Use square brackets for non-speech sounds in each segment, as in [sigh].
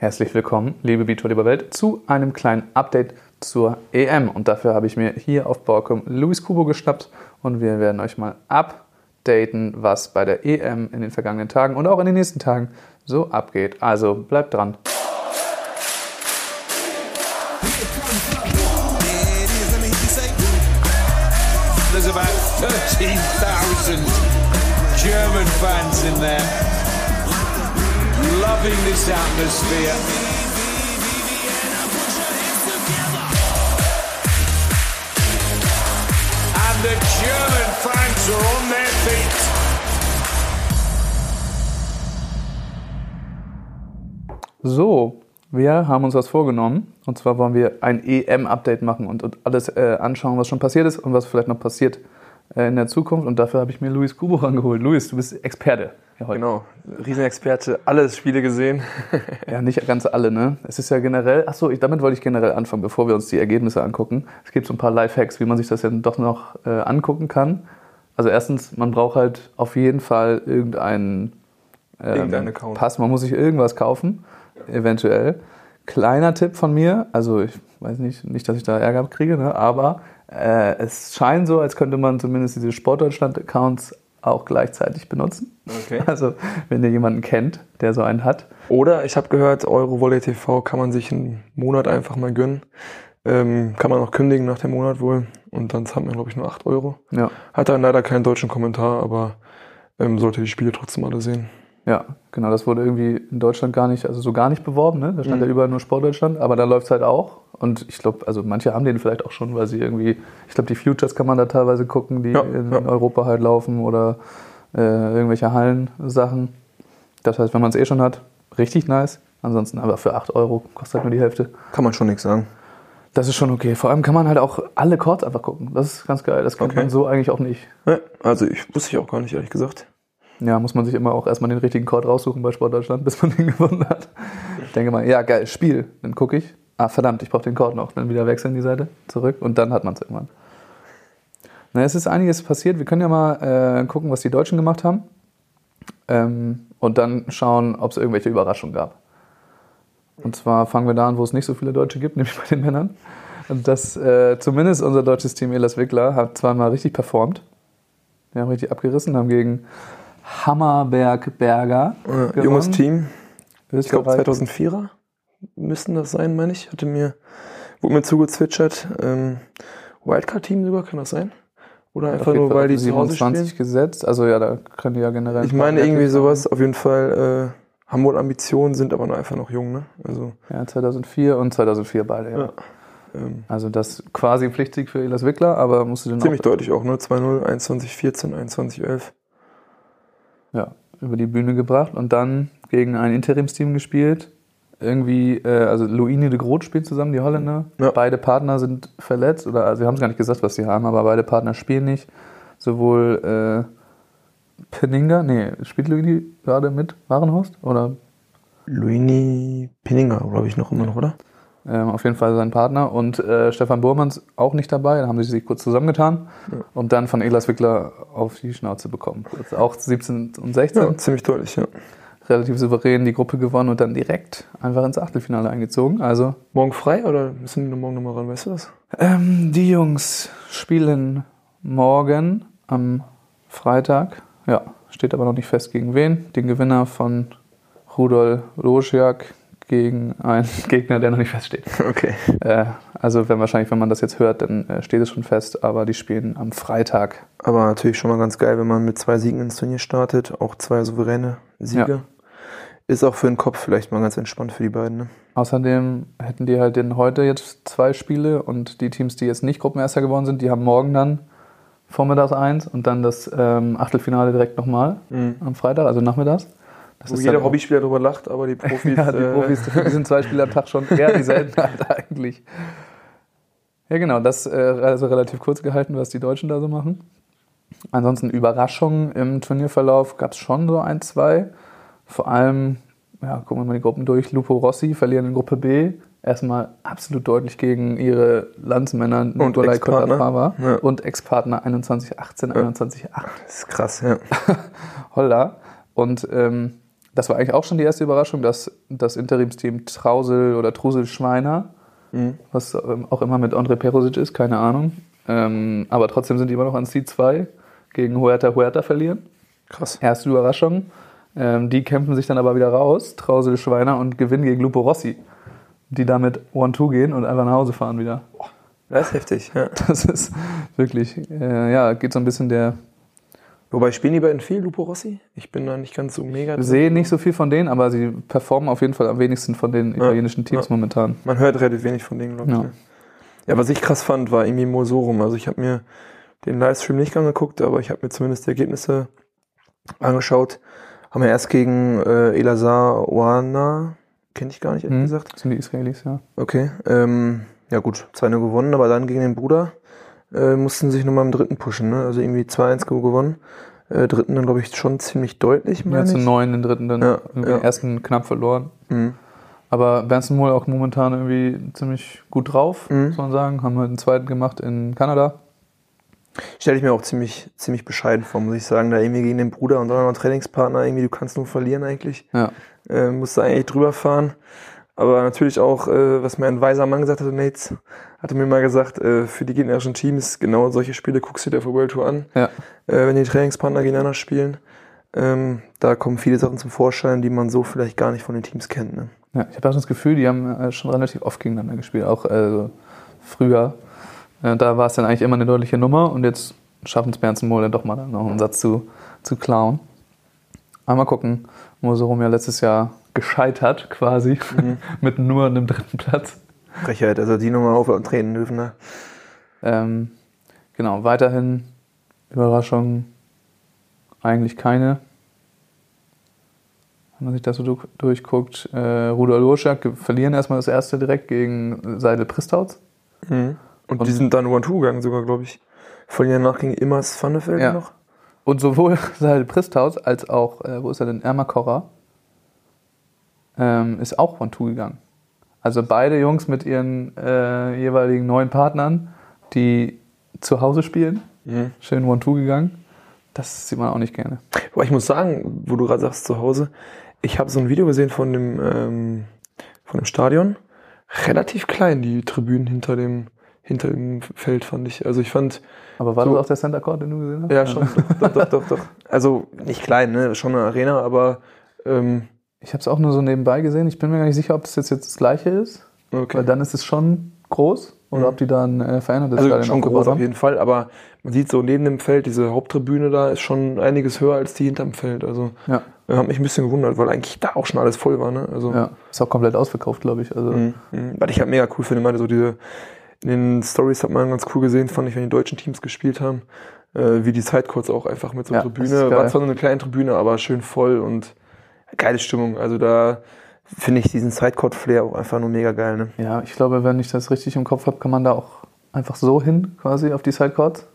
Herzlich willkommen, liebe Beachvolleyball lieber Welt, zu einem kleinen Update zur EM. Und dafür habe ich mir hier auf Borkum Luis Kubo geschnappt und wir werden euch mal updaten, was bei der EM in den vergangenen Tagen und auch in den nächsten Tagen so abgeht. Also bleibt dran. This atmosphere. The German fans are on their feet. So, wir haben uns was vorgenommen. Und zwar wollen wir ein EM-Update machen und, und alles äh, anschauen, was schon passiert ist und was vielleicht noch passiert in der Zukunft. Und dafür habe ich mir Luis Kubo [laughs] rangeholt. Luis, du bist Experte heute. Genau, Riesenexperte, alle Spiele gesehen. [laughs] ja, nicht ganz alle, ne? Es ist ja generell, achso, ich, damit wollte ich generell anfangen, bevor wir uns die Ergebnisse angucken. Es gibt so ein paar Lifehacks, wie man sich das ja doch noch äh, angucken kann. Also erstens, man braucht halt auf jeden Fall irgendeinen ähm, Pass, man muss sich irgendwas kaufen eventuell. Kleiner Tipp von mir, also ich weiß nicht, nicht, dass ich da Ärger kriege, ne, aber äh, es scheint so, als könnte man zumindest diese Sportdeutschland-Accounts auch gleichzeitig benutzen. Okay. [laughs] Also wenn ihr jemanden kennt, der so einen hat. Oder ich habe gehört, Eurovolley TV kann man sich einen Monat einfach mal gönnen. Ähm, kann man auch kündigen nach dem Monat wohl. Und dann zahlt man, glaube ich, nur 8 Euro. Ja. Hat dann leider keinen deutschen Kommentar, aber ähm, sollte die Spiele trotzdem alle sehen. Ja, genau, das wurde irgendwie in Deutschland gar nicht, also so gar nicht beworben, ne? Da stand mhm. ja überall nur Sportdeutschland, aber da läuft es halt auch. Und ich glaube, also manche haben den vielleicht auch schon, weil sie irgendwie, ich glaube, die Futures kann man da teilweise gucken, die ja, in ja. Europa halt laufen oder äh, irgendwelche Hallensachen. Das heißt, wenn man es eh schon hat, richtig nice. Ansonsten aber für 8 Euro kostet halt nur die Hälfte. Kann man schon nichts sagen. Das ist schon okay. Vor allem kann man halt auch alle Chords einfach gucken. Das ist ganz geil. Das kann okay. man so eigentlich auch nicht. Also ich wusste ich auch gar nicht, ehrlich gesagt. Ja, muss man sich immer auch erstmal den richtigen Chord raussuchen bei Sportdeutschland, bis man [laughs] den gefunden hat. Ich denke mal, ja, geil, Spiel. Dann gucke ich. Ah, verdammt, ich brauche den Chord noch. Dann wieder wechseln die Seite zurück und dann hat man es irgendwann. Na, es ist einiges passiert. Wir können ja mal äh, gucken, was die Deutschen gemacht haben. Ähm, und dann schauen, ob es irgendwelche Überraschungen gab. Und zwar fangen wir da an, wo es nicht so viele Deutsche gibt, [laughs] nämlich bei den Männern. Und das, äh, zumindest unser deutsches Team Elas Wickler hat zweimal richtig performt. Wir haben richtig abgerissen, haben gegen Hammerberg-Berger. Äh, junges Team. Ich glaube 2004er müssten das sein, meine ich. Hatte mir, wurde mir zugezwitschert. Ähm, Wildcard-Team sogar, kann das sein? Oder einfach nur, weil die 27 gesetzt. Also ja, da können die ja generell. Ich meine irgendwie sowas. Auf jeden Fall äh, haben wohl Ambitionen, sind aber einfach noch jung, ne? Also ja, 2004 und 2004 beide. Ja. ja. Ähm, also das quasi Pflichtsieg für Elas Wickler, aber musst du den Ziemlich deutlich auch, ne? 2-0, 21-14, 21-11 ja, über die Bühne gebracht und dann gegen ein Interimsteam gespielt. Irgendwie, äh, also Luini de Groot spielt zusammen, die Holländer. Ja. Beide Partner sind verletzt oder also sie haben es gar nicht gesagt, was sie haben, aber beide Partner spielen nicht. Sowohl äh, Peninga, nee, spielt Luini gerade mit Warenhorst oder? Luini Peninga, glaube ich, noch immer noch, oder? Ähm, auf jeden Fall sein Partner. Und äh, Stefan Burmanns auch nicht dabei. Da haben sie sich kurz zusammengetan ja. und dann von Elas Wickler auf die Schnauze bekommen. Auch 17 und 16. Ja, ziemlich deutlich, ja. Relativ souverän die Gruppe gewonnen und dann direkt einfach ins Achtelfinale eingezogen. Also morgen frei oder müssen die morgen nochmal ran, weißt du das? Ähm, die Jungs spielen morgen am Freitag. Ja, steht aber noch nicht fest gegen wen. Den Gewinner von Rudolf Rosiak gegen einen [laughs] Gegner, der noch nicht feststeht. Okay. Äh, also wenn wahrscheinlich, wenn man das jetzt hört, dann äh, steht es schon fest, aber die spielen am Freitag. Aber natürlich schon mal ganz geil, wenn man mit zwei Siegen ins Turnier startet, auch zwei souveräne Siege. Ja. Ist auch für den Kopf vielleicht mal ganz entspannt für die beiden. Ne? Außerdem hätten die halt den heute jetzt zwei Spiele und die Teams, die jetzt nicht Gruppenerster geworden sind, die haben morgen dann vormittags eins und dann das ähm, Achtelfinale direkt nochmal mhm. am Freitag, also nachmittags. Das Wo jeder Hobbyspieler darüber lacht, aber die [laughs] Profis. ja, die Profis, die sind zwei Spieler am Tag schon eher die Seltenheit [laughs] eigentlich. Ja, genau, das äh, also relativ kurz gehalten, was die Deutschen da so machen. Ansonsten Überraschungen im Turnierverlauf gab es schon so ein, zwei. Vor allem, ja, gucken wir mal die Gruppen durch. Lupo Rossi verlieren in Gruppe B. Erstmal absolut deutlich gegen ihre Landsmänner Nikolai Kotafava ja. und Ex-Partner 21-18, 21-8. Das ist krass, ja. [laughs] Holla. Und ähm, das war eigentlich auch schon die erste Überraschung, dass das Interimsteam Trausel oder Trusel Schweiner, mhm. was auch immer mit André Perosic ist, keine Ahnung. Ähm, aber trotzdem sind die immer noch an C2 gegen Huerta Huerta verlieren. Krass. Erste Überraschung. Ähm, die kämpfen sich dann aber wieder raus, Trausel Schweiner, und gewinnen gegen Lupo Rossi. Die damit One-Two gehen und einfach nach Hause fahren wieder. Das ist heftig, ja. Das ist wirklich, äh, ja, geht so ein bisschen der, Wobei spielen die beiden viel, Lupo Rossi? Ich bin da nicht ganz so mega. Ich sehe nicht so viel von denen, aber sie performen auf jeden Fall am wenigsten von den italienischen Teams ja. momentan. Man hört relativ wenig von denen, glaube ich. Ja. Ne? ja, was ich krass fand, war irgendwie Mosorum. Also ich habe mir den Livestream nicht angeguckt, aber ich habe mir zumindest die Ergebnisse angeschaut. Haben wir erst gegen äh, Elazar Oana, kenne ich gar nicht, ehrlich hm, gesagt. Das sind die Israelis, ja. Okay. Ähm, ja gut, 2-0 gewonnen, aber dann gegen den Bruder äh, mussten sich nochmal im dritten pushen, ne? Also irgendwie 2-1 gewonnen. Äh, dritten dann, glaube ich, schon ziemlich deutlich. Ja, zu neun, den dritten dann ja, ja. den ersten knapp verloren. Mhm. Aber Benson wohl auch momentan irgendwie ziemlich gut drauf, mhm. muss man sagen. Haben halt einen zweiten gemacht in Kanada. Stelle ich mir auch ziemlich, ziemlich bescheiden vor, muss ich sagen. Da irgendwie gegen den Bruder und dann noch Trainingspartner, irgendwie, du kannst nur verlieren eigentlich. Ja. Äh, musst du eigentlich drüber fahren. Aber natürlich auch, äh, was mir ein weiser Mann gesagt hat, Nates, hatte mir mal gesagt, äh, für die gegnerischen Teams, genau solche Spiele guckst du dir für World Tour an. Ja. Äh, wenn die Trainingspartner gegeneinander spielen, ähm, da kommen viele Sachen zum Vorschein, die man so vielleicht gar nicht von den Teams kennt. Ne? Ja, ich habe auch das Gefühl, die haben äh, schon relativ oft gegeneinander gespielt, auch äh, früher. Äh, da war es dann eigentlich immer eine deutliche Nummer und jetzt schaffen es Bernd Mohl dann doch mal noch einen Satz zu, zu klauen. Einmal gucken, Moserum ja letztes Jahr gescheitert quasi mhm. [laughs] mit nur einem dritten Platz. Frechheit, also die Nummer auf und treten dürfen. Ne? Ähm, genau, weiterhin Überraschung eigentlich keine. Wenn man sich das so durchguckt, äh, Rudolf Loschak verlieren erstmal das erste direkt gegen Seidel Pristhaus. Mhm. Und, und, die sind dann One-Two gegangen sogar, glaube ich. Verlieren nach gegen Immers Pfannefeld ja. noch. Und sowohl [laughs] Seidel Pristhaus als auch, äh, wo ist er denn, Ermakora, ähm, ist auch One-Two gegangen. Also beide Jungs mit ihren äh, jeweiligen neuen Partnern, die zu Hause spielen, mhm. schön One-Two gegangen. Das sieht man auch nicht gerne. Aber ich muss sagen, wo du gerade sagst zu Hause, ich habe so ein Video gesehen von dem, ähm, von dem Stadion. Relativ klein, die Tribünen hinter dem, hinter dem Feld, fand ich. Also ich fand. Aber war so, das auch der Center Court, den du gesehen hast? Ja, schon. doch, doch, doch, doch. Also nicht klein, ne? Schon eine Arena, aber ähm, ich habe es auch nur so nebenbei gesehen. Ich bin mir gar nicht sicher, ob es jetzt, jetzt das gleiche ist. Okay. Weil dann ist es schon groß. Oder mhm. ob die dann äh, verändert ist. Also schon groß auf jeden Fall, aber man sieht so neben dem Feld, diese Haupttribüne da ist schon einiges höher als die hinterm Feld. Also ja. äh, hat mich ein bisschen gewundert, weil eigentlich da auch schon alles voll war. Ne? Also, ja, ist auch komplett ausverkauft, glaube ich. Also. Mhm. Mhm. Was ich halt mega cool finde, meine, so diese, in den Stories hat man ganz cool gesehen, fand ich, wenn die deutschen Teams gespielt haben, äh, wie die Sidecourts auch einfach mit so einer ja, Tribüne, war zwar nur eine kleine Tribüne, aber schön voll und geile Stimmung. Also da finde ich diesen Sidecourt-Flair auch einfach nur mega geil. Ne? Ja, ich glaube, wenn ich das richtig im Kopf habe, kann man da auch einfach so hin, quasi auf die Sidecourt.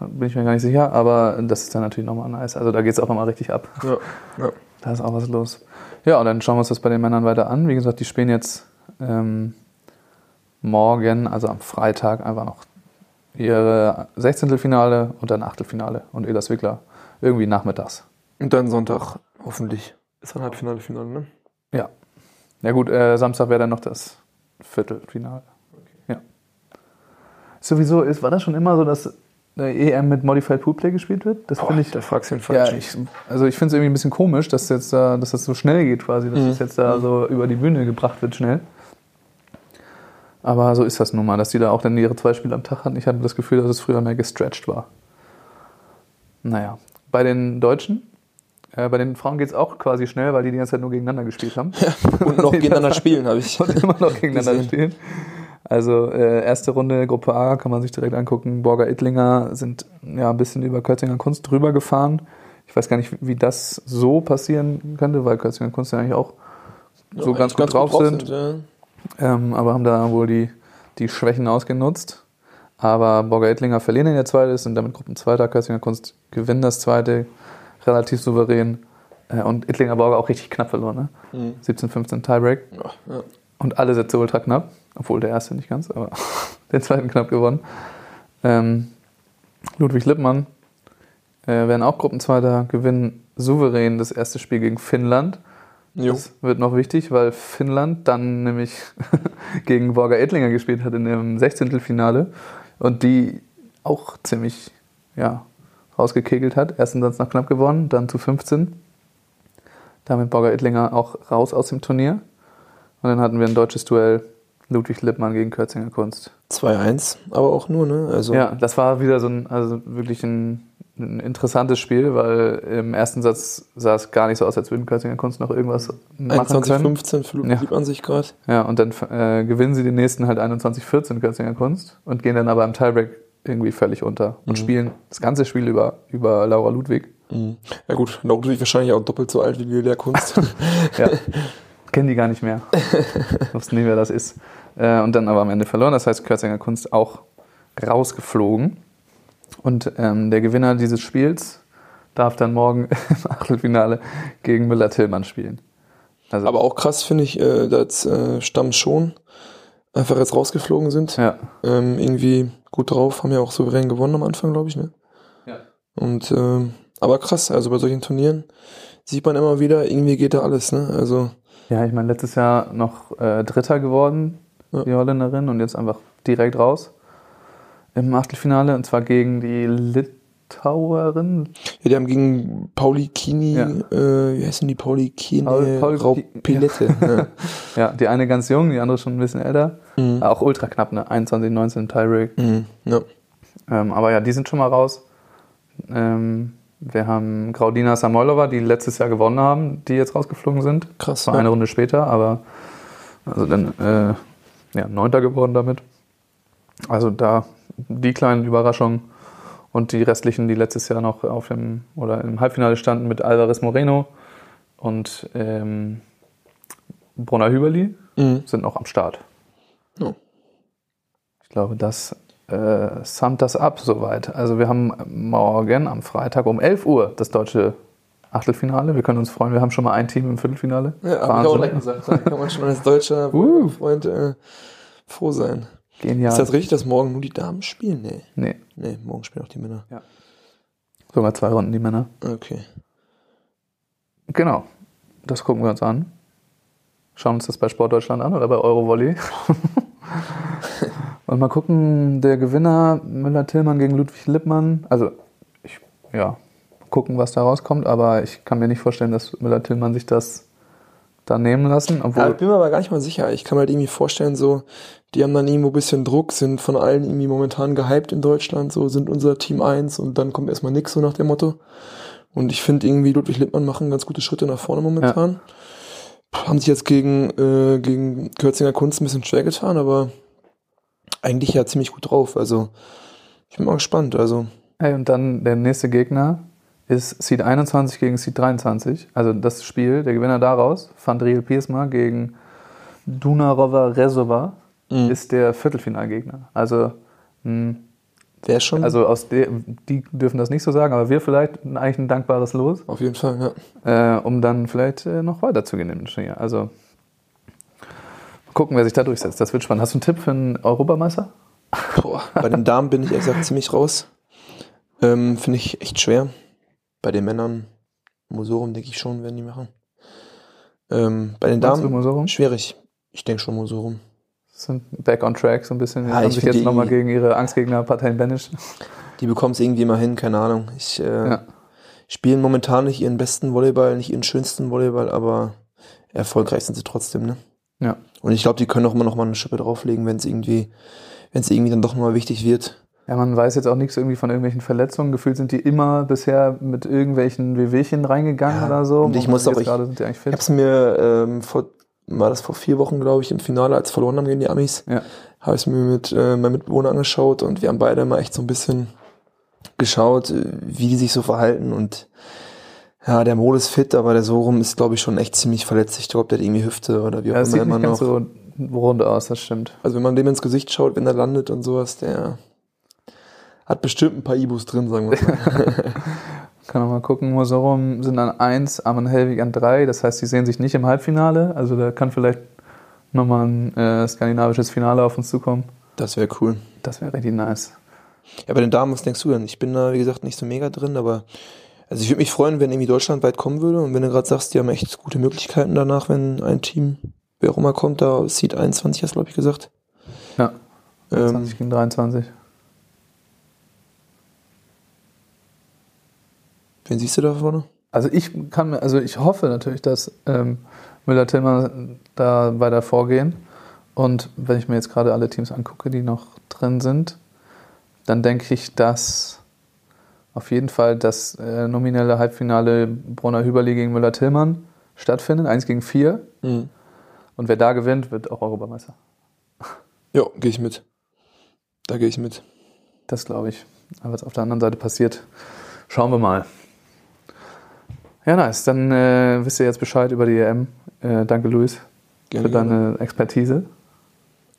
Bin ich mir gar nicht sicher, aber das ist dann natürlich nochmal nice. Also da geht es auch nochmal richtig ab. Ja, ja. Da ist auch was los. Ja, und dann schauen wir uns das bei den Männern weiter an. Wie gesagt, die spielen jetzt ähm, morgen, also am Freitag, einfach noch ihre 16. Finale und dann Achtelfinale und Elas Wickler irgendwie nachmittags. Und dann Sonntag Hoffentlich ist ein Halbfinale, Finale, ne? Ja. Ja gut, äh, Samstag wäre dann noch das Viertelfinale. Okay. Ja. Sowieso ist, war das schon immer so, dass der EM mit Modified Poolplay gespielt wird? Das finde ich. Da fragst du den falsch. Ja, ich, also ich finde es irgendwie ein bisschen komisch, dass jetzt da, dass das so schnell geht quasi, dass mhm. das jetzt da so über die Bühne gebracht wird schnell. Aber so ist das nun mal, dass die da auch dann ihre zwei Spiele am Tag hatten. Ich hatte das Gefühl, dass es früher mehr gestretched war. Naja. Bei den Deutschen äh, bei den Frauen geht es auch quasi schnell, weil die die ganze Zeit nur gegeneinander gespielt haben. [laughs] Ja, und noch [laughs] gegeneinander [laughs] spielen, habe ich. Und immer noch gegeneinander spielen. Also äh, erste Runde Gruppe A kann man sich direkt angucken. Borger Ittlinger sind ja ein bisschen über Kürzinger Kunst drüber gefahren. Ich weiß gar nicht, wie das so passieren könnte, weil Kürzinger Kunst ja eigentlich auch so ja, ganz, gut ganz, drauf, gut drauf sind. sind ja. ähm, aber haben da wohl die, die Schwächen ausgenutzt. Aber Borger Ittlinger verlieren in der zweite, sind damit Gruppenzweiter. Kürzinger Kunst gewinnen das zweite relativ souverän. Äh, und Ittlinger Borger auch richtig knapp verloren. Ne? Mhm. 17, 15 Tiebreak. Ja, ja. Und alle Sätze ultra knapp. Obwohl der erste nicht ganz, aber [laughs] den zweiten knapp gewonnen. Ähm, Ludwig Lippmann äh, werden auch Gruppenzweiter gewinnen souverän das erste Spiel gegen Finnland. Jo. Das wird noch wichtig, weil Finnland dann nämlich [laughs] gegen Borger Ettlinger gespielt hat in dem 16. Finale und die auch ziemlich ja, rausgekegelt hat. Ersten Satz noch knapp gewonnen, dann zu 15. Damit Borger Ettlinger auch raus aus dem Turnier. Und dann hatten wir ein deutsches Duell Ludwig Lippmann gegen Kürzinger Kunst. 2-1, aber auch nur, ne? Also ja, das war wieder so ein, also wirklich ein, ein, interessantes Spiel, weil im ersten Satz sah es gar nicht so aus, als würden Kürzinger Kunst noch irgendwas machen 21, können. 15 für Ludwig ja. Lippmann sich gerade. Ja, und dann äh, gewinnen sie den nächsten halt 21-14 Kürzinger Kunst und gehen dann aber im Tiebreak irgendwie völlig unter und mhm. spielen das ganze Spiel über, über Laura Ludwig. Mhm. Ja gut, Laura Ludwig wahrscheinlich auch doppelt so alt wie die Lehrkunst. [laughs] ja. Kennen die gar nicht mehr. [laughs] Wussten nie, wer das ist. Äh, und dann aber am Ende verloren. Das heißt, Kürzinger Kunst auch rausgeflogen. Und ähm, der Gewinner dieses Spiels darf dann morgen [laughs] im Achtelfinale gegen Müller-Tillmann spielen. Also aber auch krass finde ich, äh, dass äh, Stamm schon einfach jetzt rausgeflogen sind. Ja. Ähm, irgendwie gut drauf, haben ja auch souverän gewonnen am Anfang, glaube ich, ne? Ja. Und ähm, aber krass, also bei solchen Turnieren sieht man immer wieder, irgendwie geht da alles, ne? Also. Ja, ich meine, letztes Jahr noch äh, Dritter geworden ja. die Holländerin, und jetzt einfach direkt raus im Achtelfinale und zwar gegen die Litauerin. Ja, die haben gegen Pauli Kini, ja. äh, wie heißen die Pauli Kini? Paul, Paul Raupilette. Ja. [laughs] ja. ja. die eine ganz jung, die andere schon ein bisschen älter. Mhm. Auch ultra knapp, ne? 21, 19 Tyreek. Mhm. Ja. Ähm, aber ja, die sind schon mal raus. Ähm, wir haben Graudina Samoilova, die letztes Jahr gewonnen haben, die jetzt rausgeflogen sind. Krass. War eine Runde später, aber also dann äh, ja, Neunter geworden damit. Also da die kleinen Überraschungen und die restlichen, die letztes Jahr noch auf dem oder im Halbfinale standen mit Alvarez Moreno und ähm, Brunner Hüberli, mhm. sind noch am Start. Oh. Ich glaube, das äh, summt das ab soweit. Also wir haben morgen am Freitag um 11 Uhr das deutsche Achtelfinale. Wir können uns freuen, wir haben schon mal ein Team im Viertelfinale. Ja, habe ich auch direkt gesagt. Da kann man schon als deutscher [laughs] uh. Freund äh, froh sein. Genial. Ist das richtig, dass morgen nur die Damen spielen? Nee. Nee. Nee, morgen spielen auch die Männer. Ja. Sogar zwei Runden die Männer. Okay. Genau. Das gucken wir uns an. Schauen uns das bei Sport Deutschland an oder bei Eurovolley. [laughs] Und mal gucken, der Gewinner Müller-Tillmann gegen Ludwig Lippmann. Also, ich, ja, gucken, was da rauskommt, aber ich kann mir nicht vorstellen, dass Müller-Tillmann sich das da nehmen lassen. Obwohl ja, ich bin mir aber gar nicht mal sicher. Ich kann mir halt irgendwie vorstellen, so, die haben dann irgendwo ein bisschen Druck, sind von allen irgendwie momentan gehypt in Deutschland, so sind unser Team 1 und dann kommt erstmal nix, so nach dem Motto. Und ich finde irgendwie, Ludwig Lippmann machen ganz gute Schritte nach vorne momentan. Ja. Haben sich jetzt gegen, äh, gegen Kürzinger Kunst ein bisschen schwer getan, aber eigentlich ja ziemlich gut drauf. Also, ich bin mal gespannt. Also. Hey, und dann der nächste Gegner, ist Seed 21 gegen Seed 23. Also das Spiel, der Gewinner daraus, Fandriel Piesma gegen Dunarova Rezova, mhm. ist der Viertelfinalgegner. Also mh, Wer schon? Also aus der, die dürfen das nicht so sagen, aber wir vielleicht eigentlich ein dankbares Los. Auf jeden Fall, ja. Äh, um dann vielleicht äh, noch weiterzugehen im Turnier. Also gucken, wer sich da durchsetzt. Das wird spannend. Hast du einen Tipp für einen Europameister? Boah, bei den Damen bin ich ehrlich gesagt ziemlich raus. Ähm, Finde ich echt schwer. Bei den Männern, Mosorum denke ich schon, werden die machen. Ähm, bei den Damen, schwierig. Ich denke schon Mosorum. Sind back on track so ein bisschen. Ja, haben sich jetzt nochmal gegen ihre Angstgegner Parteien banished. Die bekommen es irgendwie immer hin, keine Ahnung. Ich äh, ja. spielen momentan nicht ihren besten Volleyball, nicht ihren schönsten Volleyball, aber erfolgreich sind sie trotzdem, ne? Ja. Und ich glaube, die können auch immer noch mal eine Schippe drauflegen, wenn es irgendwie, wenn es irgendwie dann doch mal wichtig wird. Ja, man weiß jetzt auch nichts irgendwie von irgendwelchen Verletzungen. Gefühlt sind die immer bisher mit irgendwelchen Wehwehchen reingegangen ja, oder so. Und ich muss auch, ich, sind die eigentlich fit. ich hab's mir ähm, vor, war das vor vier Wochen, glaube ich, im Finale, als verloren haben gegen die Amis, ja. habe ich mir mit äh, meinem Mitbewohner angeschaut und wir haben beide mal echt so ein bisschen geschaut, äh, wie die sich so verhalten und ja, der Mol ist fit, aber der Sorum ist, glaube ich, schon echt ziemlich verletzt. Ich glaube, der hat irgendwie Hüfte oder wie auch ja, immer. Sieht immer nicht noch. Ganz so rund aus, das stimmt. Also wenn man dem ins Gesicht schaut, wenn er landet und sowas, der hat bestimmt ein paar Ibus drin, sagen wir mal. [laughs] Kann man mal gucken. Mosorum sind an 1, Armin Helwig an 3. Das heißt, sie sehen sich nicht im Halbfinale. Also da kann vielleicht nochmal ein äh, skandinavisches Finale auf uns zukommen. Das wäre cool. Das wäre richtig nice. Ja, bei den Damen, was denkst du denn? Ich bin da, wie gesagt, nicht so mega drin, aber Also ich würde mich freuen, wenn irgendwie Deutschland weit kommen würde und wenn du gerade sagst, die haben echt gute Möglichkeiten danach, wenn ein Team, wer auch immer kommt, da Seed 21 hast glaube ich gesagt. Ja. 20 ähm, gegen 23. Wen siehst du da vorne? Also ich kann mir, also ich hoffe natürlich, dass ähm, Müller-Tillmann da weiter vorgehen. Und wenn ich mir jetzt gerade alle Teams angucke, die noch drin sind, dann denke ich, dass auf jeden Fall das äh, nominelle Halbfinale Brunner-Hüberli gegen Müller-Tillmann stattfindet, 1 gegen 4. Mhm. Und wer da gewinnt, wird auch Europameister. Ja, gehe ich mit. Da gehe ich mit. Das glaube ich. Aber was auf der anderen Seite passiert, schauen wir mal. Ja, nice. Dann äh, wisst ihr jetzt Bescheid über die EM. Äh, danke, Luis, gerne, für deine. Expertise.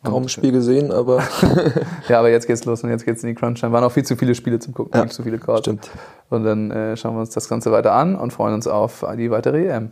Kaum ein Spiel gesehen, aber. [laughs] [laughs] ja, aber jetzt geht's los und jetzt geht's in die Crunch Time. Waren auch viel zu viele Spiele zum Gucken, ja, viel zu viele Cards. Stimmt. Und dann äh, schauen wir uns das Ganze weiter an und freuen uns auf die weitere EM.